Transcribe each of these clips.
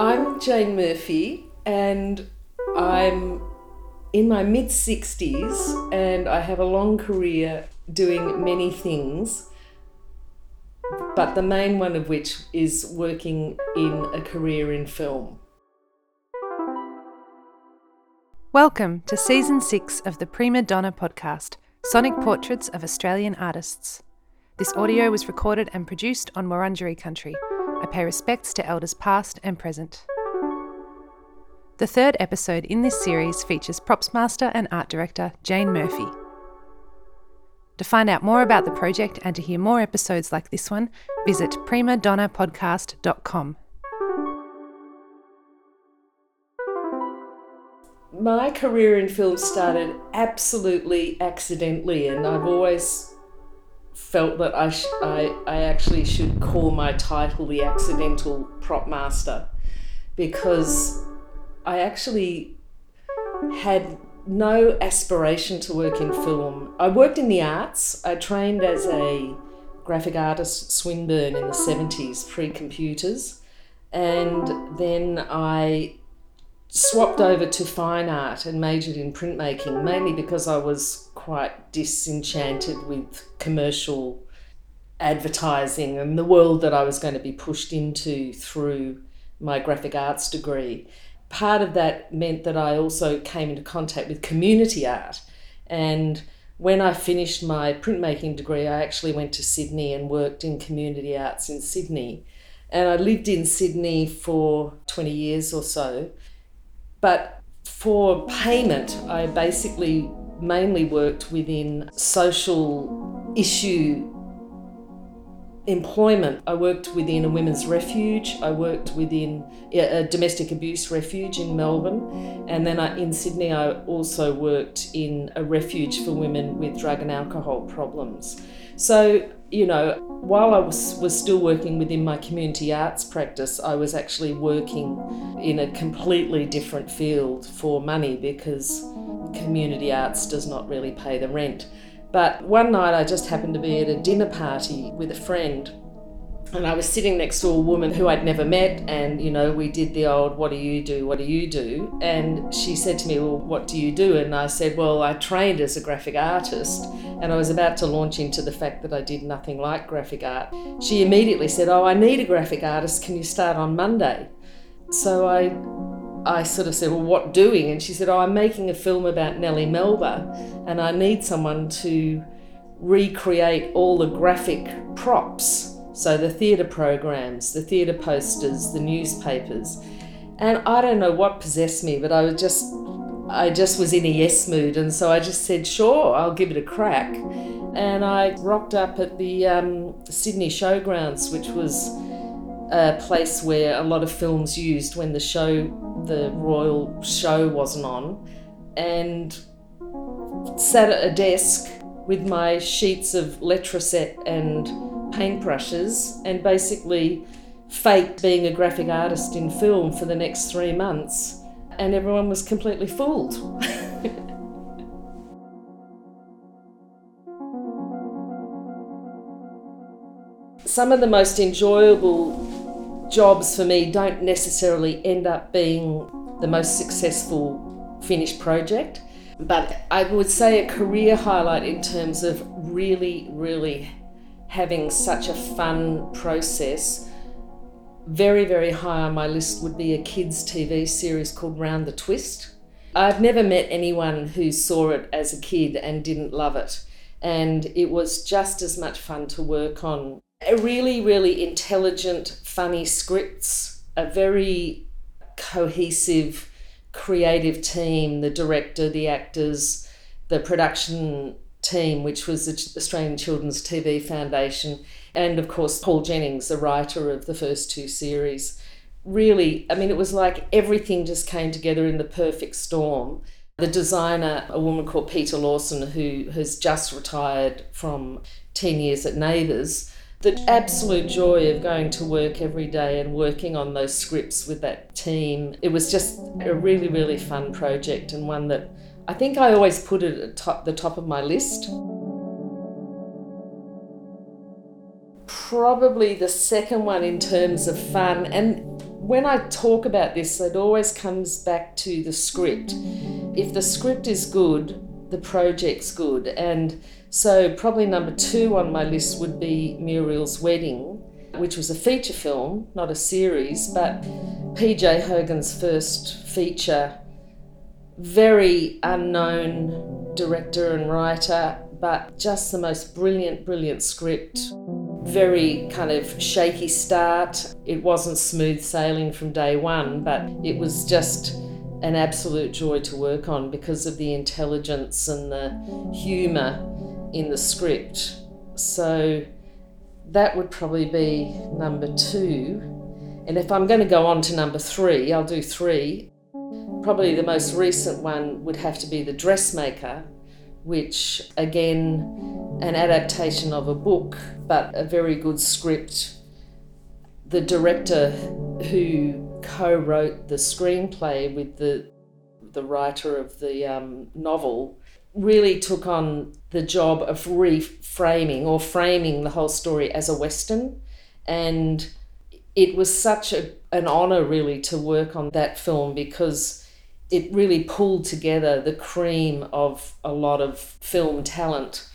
I'm Jane Murphy, and I'm in my mid 60s, and I have a long career doing many things, but the main one of which is working in a career in film. Welcome to season six of the Prima Donna podcast, Sonic Portraits of Australian Artists. This audio was recorded and produced on Wurundjeri country. I pay respects to elders past and present. The third episode in this series features props master and art director Jane Murphy. To find out more about the project and to hear more episodes like this one, visit primadonnapodcast.com. My career in film started absolutely accidentally, and I've always felt that I, sh- I, I actually should call my title the accidental prop master because I actually had no aspiration to work in film. I worked in the arts. I trained as a graphic artist Swinburne in the 70s, pre computers. And then I swapped over to fine art and majored in printmaking, mainly because I was quite disenchanted with commercial advertising and the world that I was going to be pushed into through my graphic arts degree. Part of that meant that I also came into contact with community art. And when I finished my printmaking degree, I actually went to Sydney and worked in community arts in Sydney. And I lived in Sydney for 20 years or so but for payment, I basically mainly worked within social issue employment. I worked within a women's refuge. I worked within a domestic abuse refuge in Melbourne. And then I, in Sydney, I also worked in a refuge for women with drug and alcohol problems. So you know, while I was, was still working within my community arts practice, I was actually working in a completely different field for money because community arts does not really pay the rent. But one night I just happened to be at a dinner party with a friend and I was sitting next to a woman who I'd never met, and you know, we did the old, What do you do? What do you do? And she said to me, Well, what do you do? And I said, Well, I trained as a graphic artist, and I was about to launch into the fact that I did nothing like graphic art. She immediately said, Oh, I need a graphic artist. Can you start on Monday? So I I sort of said, Well, what doing? And she said, Oh, I'm making a film about Nellie Melba, and I need someone to recreate all the graphic props so the theatre programs, the theatre posters, the newspapers. And I don't know what possessed me, but I was just I just was in a yes mood, and so I just said, "Sure, I'll give it a crack." And I rocked up at the um, Sydney Showgrounds, which was a place where a lot of films used when the show, the royal show, wasn't on, and sat at a desk with my sheets of letraset and paintbrushes and basically faked being a graphic artist in film for the next three months, and everyone was completely fooled. Some of the most enjoyable jobs for me don't necessarily end up being the most successful finished project, but I would say a career highlight in terms of really, really having such a fun process. Very, very high on my list would be a kids' TV series called Round the Twist. I've never met anyone who saw it as a kid and didn't love it. And it was just as much fun to work on. A really, really intelligent, funny scripts, a very cohesive, creative team the director, the actors, the production team, which was the Australian Children's TV Foundation, and of course Paul Jennings, the writer of the first two series. Really, I mean, it was like everything just came together in the perfect storm. The designer, a woman called Peter Lawson, who has just retired from 10 years at Neighbours, the absolute joy of going to work every day and working on those scripts with that team. It was just a really, really fun project and one that I think I always put it at top, the top of my list. Probably the second one in terms of fun, and when I talk about this, it always comes back to the script. If the script is good, the project's good. And so, probably number two on my list would be Muriel's Wedding, which was a feature film, not a series, but PJ Hogan's first feature. Very unknown director and writer, but just the most brilliant, brilliant script. Very kind of shaky start. It wasn't smooth sailing from day one, but it was just an absolute joy to work on because of the intelligence and the humour in the script. So that would probably be number two. And if I'm going to go on to number three, I'll do three. Probably the most recent one would have to be The Dressmaker, which again, an adaptation of a book, but a very good script. The director who co-wrote the screenplay with the the writer of the um, novel really took on the job of reframing or framing the whole story as a western and it was such a, an honor really to work on that film because it really pulled together the cream of a lot of film talent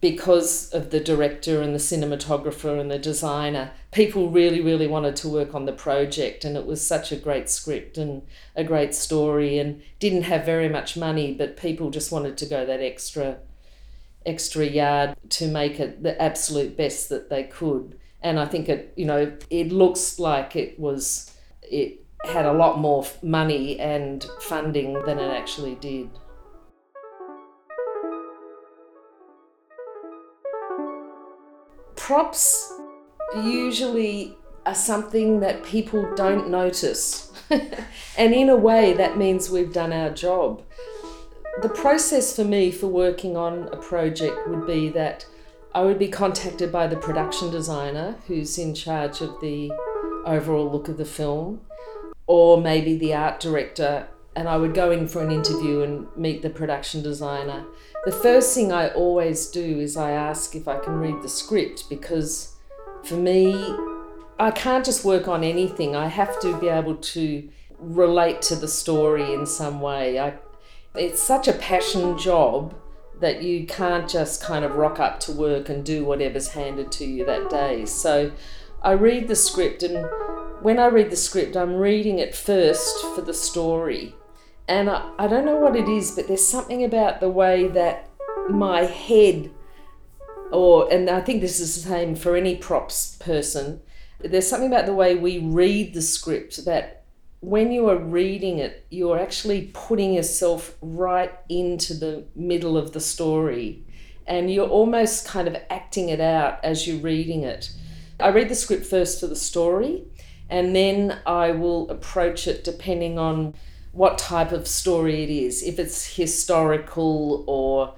because of the director and the cinematographer and the designer. People really, really wanted to work on the project, and it was such a great script and a great story, and didn't have very much money, but people just wanted to go that extra, extra yard to make it the absolute best that they could. And I think it, you know, it looks like it was, it had a lot more money and funding than it actually did. props usually are something that people don't notice. and in a way, that means we've done our job. The process for me for working on a project would be that I would be contacted by the production designer who's in charge of the overall look of the film, or maybe the art director, and I would go in for an interview and meet the production designer the first thing I always do is I ask if I can read the script because for me, I can't just work on anything. I have to be able to relate to the story in some way. I, it's such a passion job that you can't just kind of rock up to work and do whatever's handed to you that day. So I read the script, and when I read the script, I'm reading it first for the story. And I, I don't know what it is, but there's something about the way that my head, or, and I think this is the same for any props person, there's something about the way we read the script that when you are reading it, you're actually putting yourself right into the middle of the story and you're almost kind of acting it out as you're reading it. I read the script first for the story and then I will approach it depending on what type of story it is. If it's historical or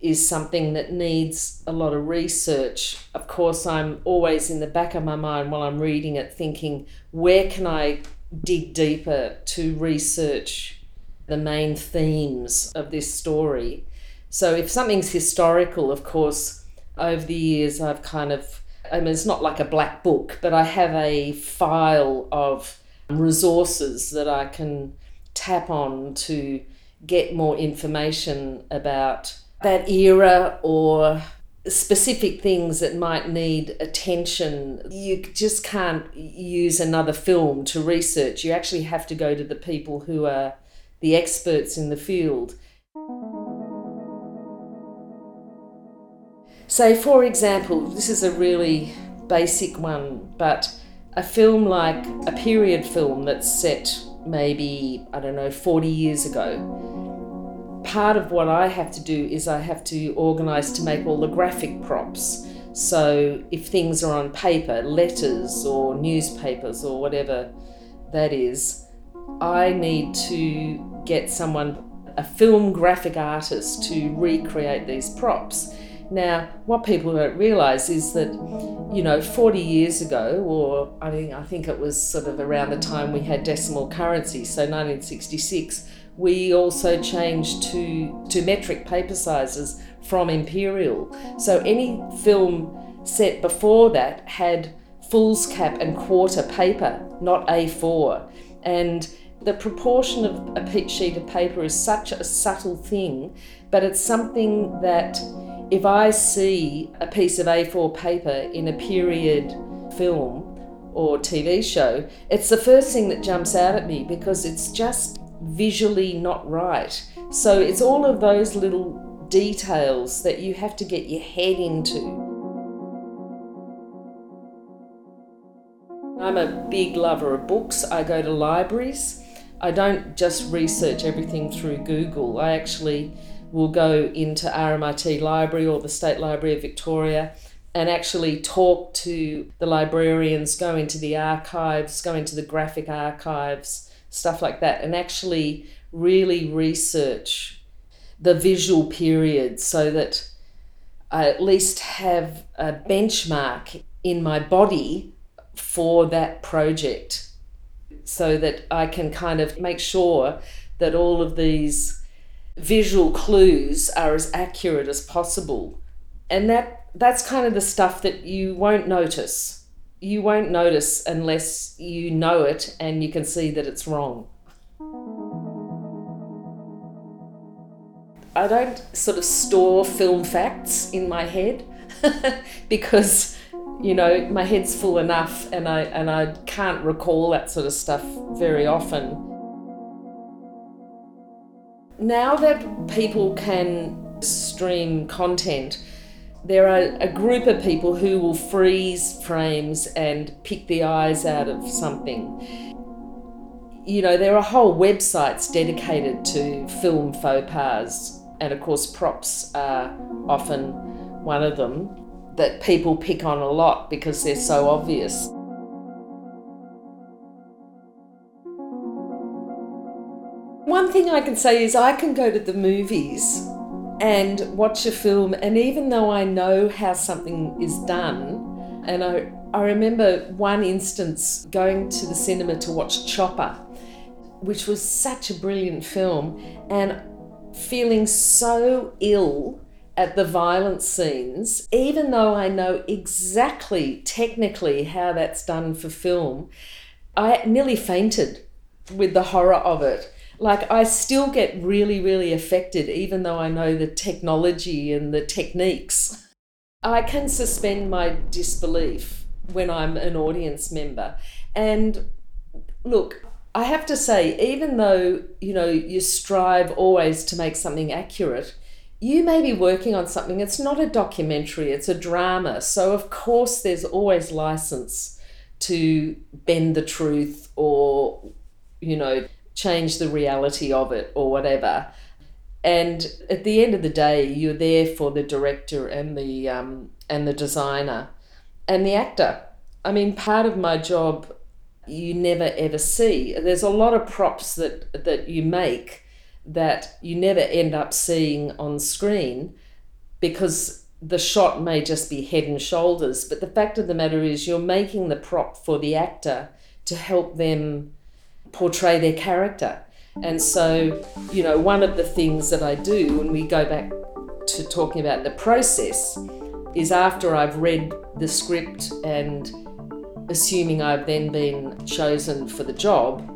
is something that needs a lot of research, of course, I'm always in the back of my mind while I'm reading it thinking, where can I dig deeper to research the main themes of this story? So, if something's historical, of course, over the years I've kind of, I mean, it's not like a black book, but I have a file of resources that I can tap on to get more information about that era or specific things that might need attention. You just can't use another film to research. You actually have to go to the people who are the experts in the field. Say, for example, this is a really basic one, but a film like a period film that's set maybe, I don't know, 40 years ago, part of what I have to do is I have to organise to make all the graphic props. So if things are on paper, letters or newspapers or whatever that is, I need to get someone, a film graphic artist, to recreate these props. Now, what people don't realise is that, you know, 40 years ago, or I think, I think it was sort of around the time we had decimal currency, so 1966, we also changed to, to metric paper sizes from imperial. So any film set before that had foolscap and quarter paper, not A4. And the proportion of a sheet of paper is such a subtle thing, but it's something that if I see a piece of A4 paper in a period film or TV show, it's the first thing that jumps out at me because it's just visually not right. So it's all of those little details that you have to get your head into. I'm a big lover of books. I go to libraries. I don't just research everything through Google. I actually will go into RMIT Library or the State Library of Victoria and actually talk to the librarians, go into the archives, go into the graphic archives, stuff like that, and actually really research the visual period so that I at least have a benchmark in my body for that project so that I can kind of make sure that all of these visual clues are as accurate as possible. And that that's kind of the stuff that you won't notice. You won't notice unless you know it and you can see that it's wrong. I don't sort of store film facts in my head because you know my head's full enough and I and I can't recall that sort of stuff very often. Now that people can stream content, there are a group of people who will freeze frames and pick the eyes out of something. You know, there are whole websites dedicated to film faux pas, and of course, props are often one of them that people pick on a lot because they're so obvious. One thing I can say is I can go to the movies and watch a film, and even though I know how something is done, and I, I remember one instance going to the cinema to watch Chopper, which was such a brilliant film, and feeling so ill at the violent scenes, even though I know exactly technically how that's done for film, I nearly fainted with the horror of it like I still get really, really affected, even though I know the technology and the techniques. I can suspend my disbelief when I'm an audience member. And look, I have to say, even though, you know, you strive always to make something accurate, you may be working on something, it's not a documentary, it's a drama. So, of course, there's always license to bend the truth or, you know, change the reality of it or whatever. And at the end of the day, you're there for the director and the um, and the designer and the actor. I mean, part of my job you never ever see. There's a lot of props that that you make that you never end up seeing on screen because the shot may just be head and shoulders. But the fact of the matter is, you're making the prop for the actor to help them portray their character. And so, you know, one of the things that I do when we go back to talking about the process is after I've read the script and assuming I've then been chosen for the job,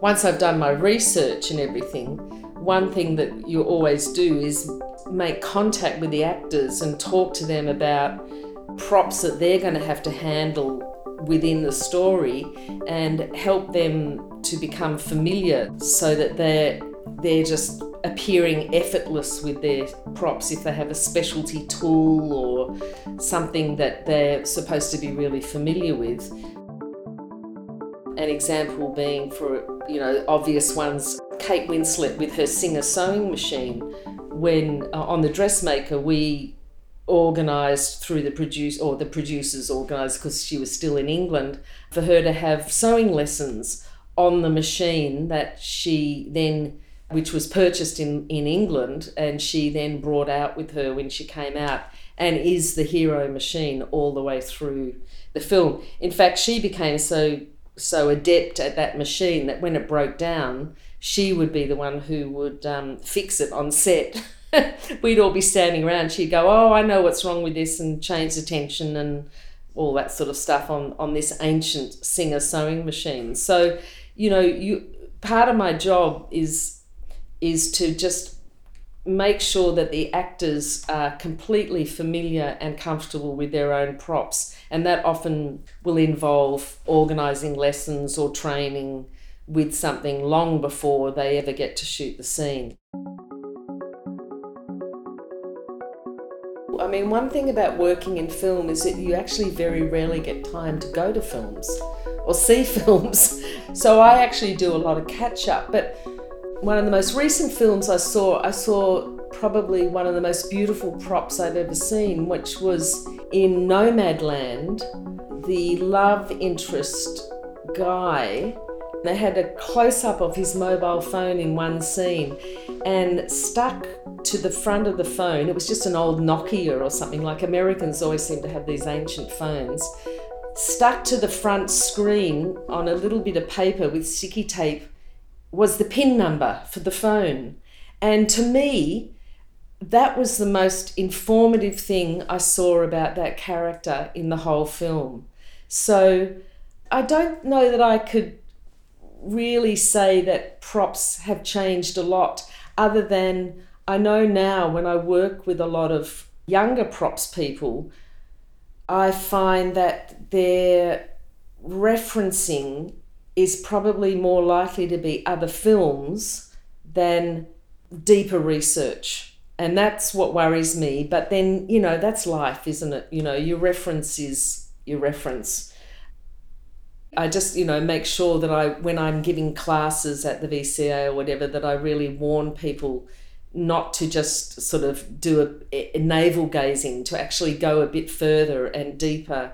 once I've done my research and everything, one thing that you always do is make contact with the actors and talk to them about props that they're going to have to handle within the story and help them to become familiar so that they're they're just appearing effortless with their props if they have a specialty tool or something that they're supposed to be really familiar with. An example being for you know obvious ones Kate Winslet with her Singer sewing machine. When uh, on the dressmaker we organised through the produce or the producers organised because she was still in England for her to have sewing lessons on the machine that she then which was purchased in, in England and she then brought out with her when she came out and is the hero machine all the way through the film. In fact, she became so so adept at that machine that when it broke down, she would be the one who would um, fix it on set. we'd all be standing around. She'd go, "Oh, I know what's wrong with this," and change the tension and all that sort of stuff on, on this ancient Singer sewing machine. So, you know, you part of my job is is to just make sure that the actors are completely familiar and comfortable with their own props. And that often will involve organising lessons or training with something long before they ever get to shoot the scene. I mean, one thing about working in film is that you actually very rarely get time to go to films or see films. So I actually do a lot of catch up. But one of the most recent films I saw, I saw probably one of the most beautiful props I've ever seen, which was in Nomadland. The love interest guy, they had a close up of his mobile phone in one scene and stuck to the front of the phone. It was just an old Nokia or something, like Americans always seem to have these ancient phones. Stuck to the front screen on a little bit of paper with sticky tape was the PIN number for the phone. And to me, that was the most informative thing I saw about that character in the whole film. So I don't know that I could really say that props have changed a lot, other than I know now when I work with a lot of younger props people, I find that their referencing is probably more likely to be other films than deeper research. And that's what worries me. But then, you know, that's life, isn't it? You know, your reference is your reference. I just, you know, make sure that I, when I'm giving classes at the VCA or whatever, that I really warn people not to just sort of do a, a navel gazing, to actually go a bit further and deeper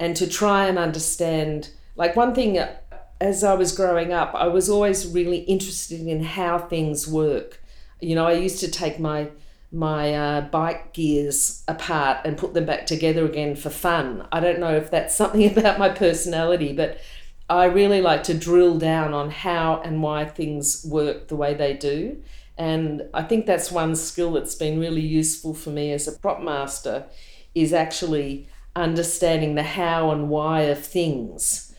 and to try and understand. Like, one thing uh, as I was growing up, I was always really interested in how things work. You know, I used to take my my uh, bike gears apart and put them back together again for fun. I don't know if that's something about my personality, but I really like to drill down on how and why things work the way they do. And I think that's one skill that's been really useful for me as a prop master is actually understanding the how and why of things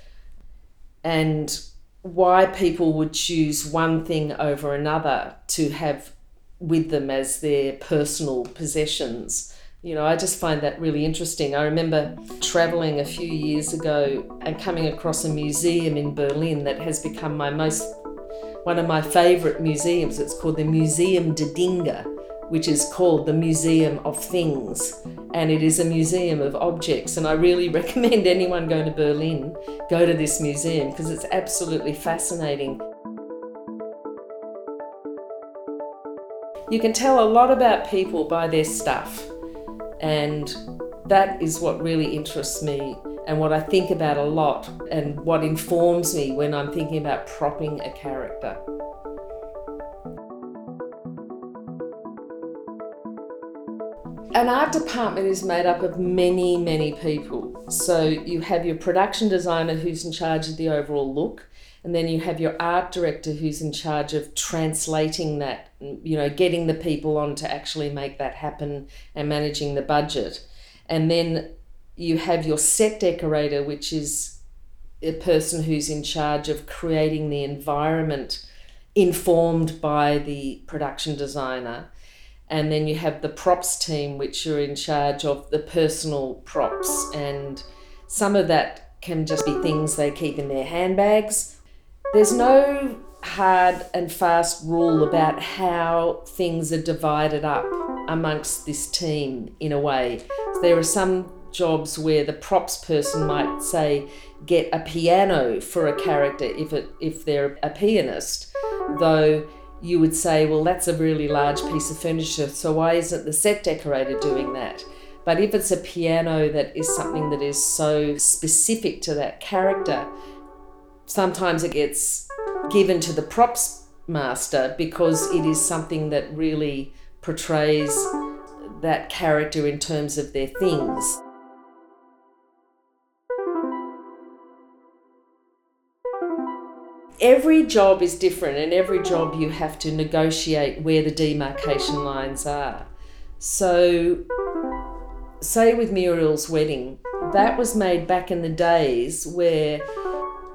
and why people would choose one thing over another to have with them as their personal possessions. You know, I just find that really interesting. I remember traveling a few years ago and coming across a museum in Berlin that has become my most one of my favorite museums. It's called the Museum der Dinge which is called the Museum of Things. And it is a museum of objects. And I really recommend anyone going to Berlin go to this museum because it's absolutely fascinating. You can tell a lot about people by their stuff. And that is what really interests me and what I think about a lot and what informs me when I'm thinking about propping a character. An art department is made up of many, many people. So you have your production designer who's in charge of the overall look, and then you have your art director who's in charge of translating that, you know, getting the people on to actually make that happen and managing the budget. And then you have your set decorator, which is a person who's in charge of creating the environment informed by the production designer and then you have the props team which are in charge of the personal props and some of that can just be things they keep in their handbags there's no hard and fast rule about how things are divided up amongst this team in a way there are some jobs where the props person might say get a piano for a character if it if they're a pianist though you would say, well, that's a really large piece of furniture, so why isn't the set decorator doing that? But if it's a piano that is something that is so specific to that character, sometimes it gets given to the props master because it is something that really portrays that character in terms of their things. every job is different, and every job you have to negotiate where the demarcation lines are. So, say with Muriel's wedding, that was made back in the days where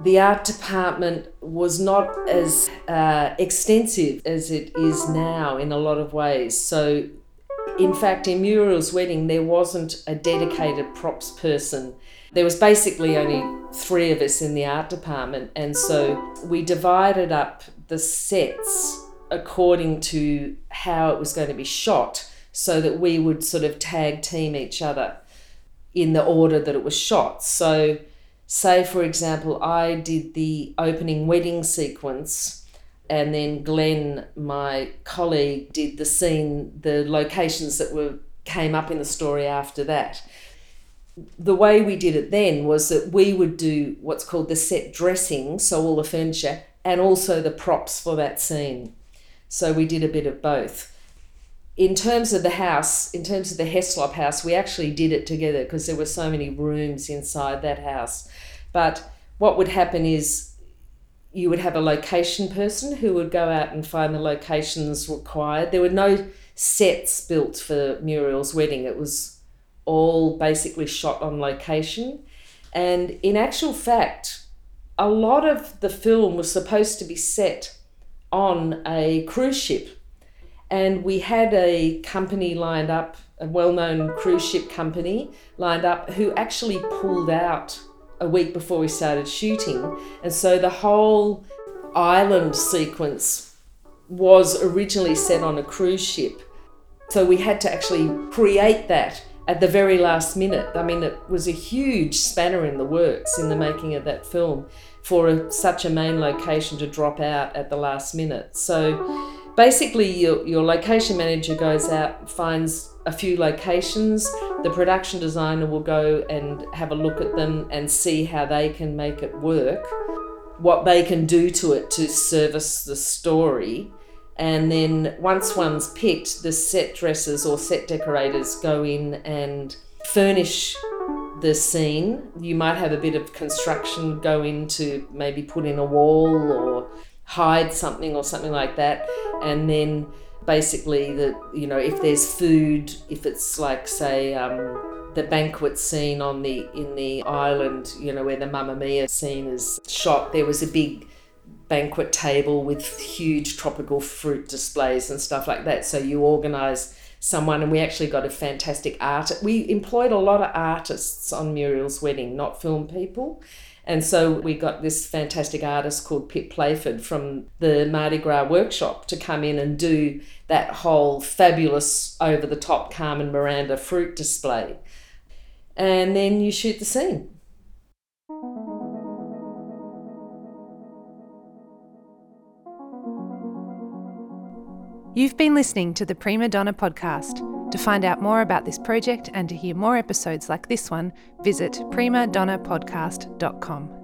the art department was not as uh, extensive as it is now in a lot of ways. So, in fact, in Muriel's wedding, there wasn't a dedicated props person. There was basically only three of us in the art department, and so we divided up the sets according to how it was going to be shot so that we would sort of tag team each other in the order that it was shot. So, say for example, I did the opening wedding sequence, and then Glenn, my colleague, did the scene, the locations that were came up in the story after that. The way we did it then was that we would do what's called the set dressing, so all the furniture, and also the props for that scene. So we did a bit of both in terms of the house, in terms of the Heslop house, we actually did it together because there were so many rooms inside that house. But what would happen is you would have a location person who would go out and find the locations required. There were no sets built for Muriel's wedding, it was all basically shot on location. And in actual fact, a lot of the film was supposed to be set on a cruise ship and we had a company lined up, a well known cruise ship company lined up, who actually pulled out a week before we started shooting. And so the whole island sequence was originally set on a cruise ship. So we had to actually create that at the very last minute. I mean, it was a huge spanner in the works in the making of that film for a, such a main location to drop out at the last minute. So basically your, your location manager goes out finds a few locations the production designer will go and have a look at them and see how they can make it work what they can do to it to service the story. And then once one's picked the set dressers or set decorators go in and furnish the scene. You might have a bit of construction go in to maybe put in a wall or hide something or something like that. And then basically the you know if there's food if it's like say um, the banquet scene on the in the island you know where the Mamma Mia scene is shot there was a big banquet table with huge tropical fruit displays and stuff like that. So you organize someone and we actually got a fantastic art we employed a lot of artists on Muriel's wedding not film people and so we got this fantastic artist called Pip Playford from the Mardi Gras workshop to come in and do that whole fabulous over the top Carmen Miranda fruit display. And then you shoot the scene. You've been listening to the Prima Donna podcast. To find out more about this project and to hear more episodes like this one, visit primadonnapodcast.com.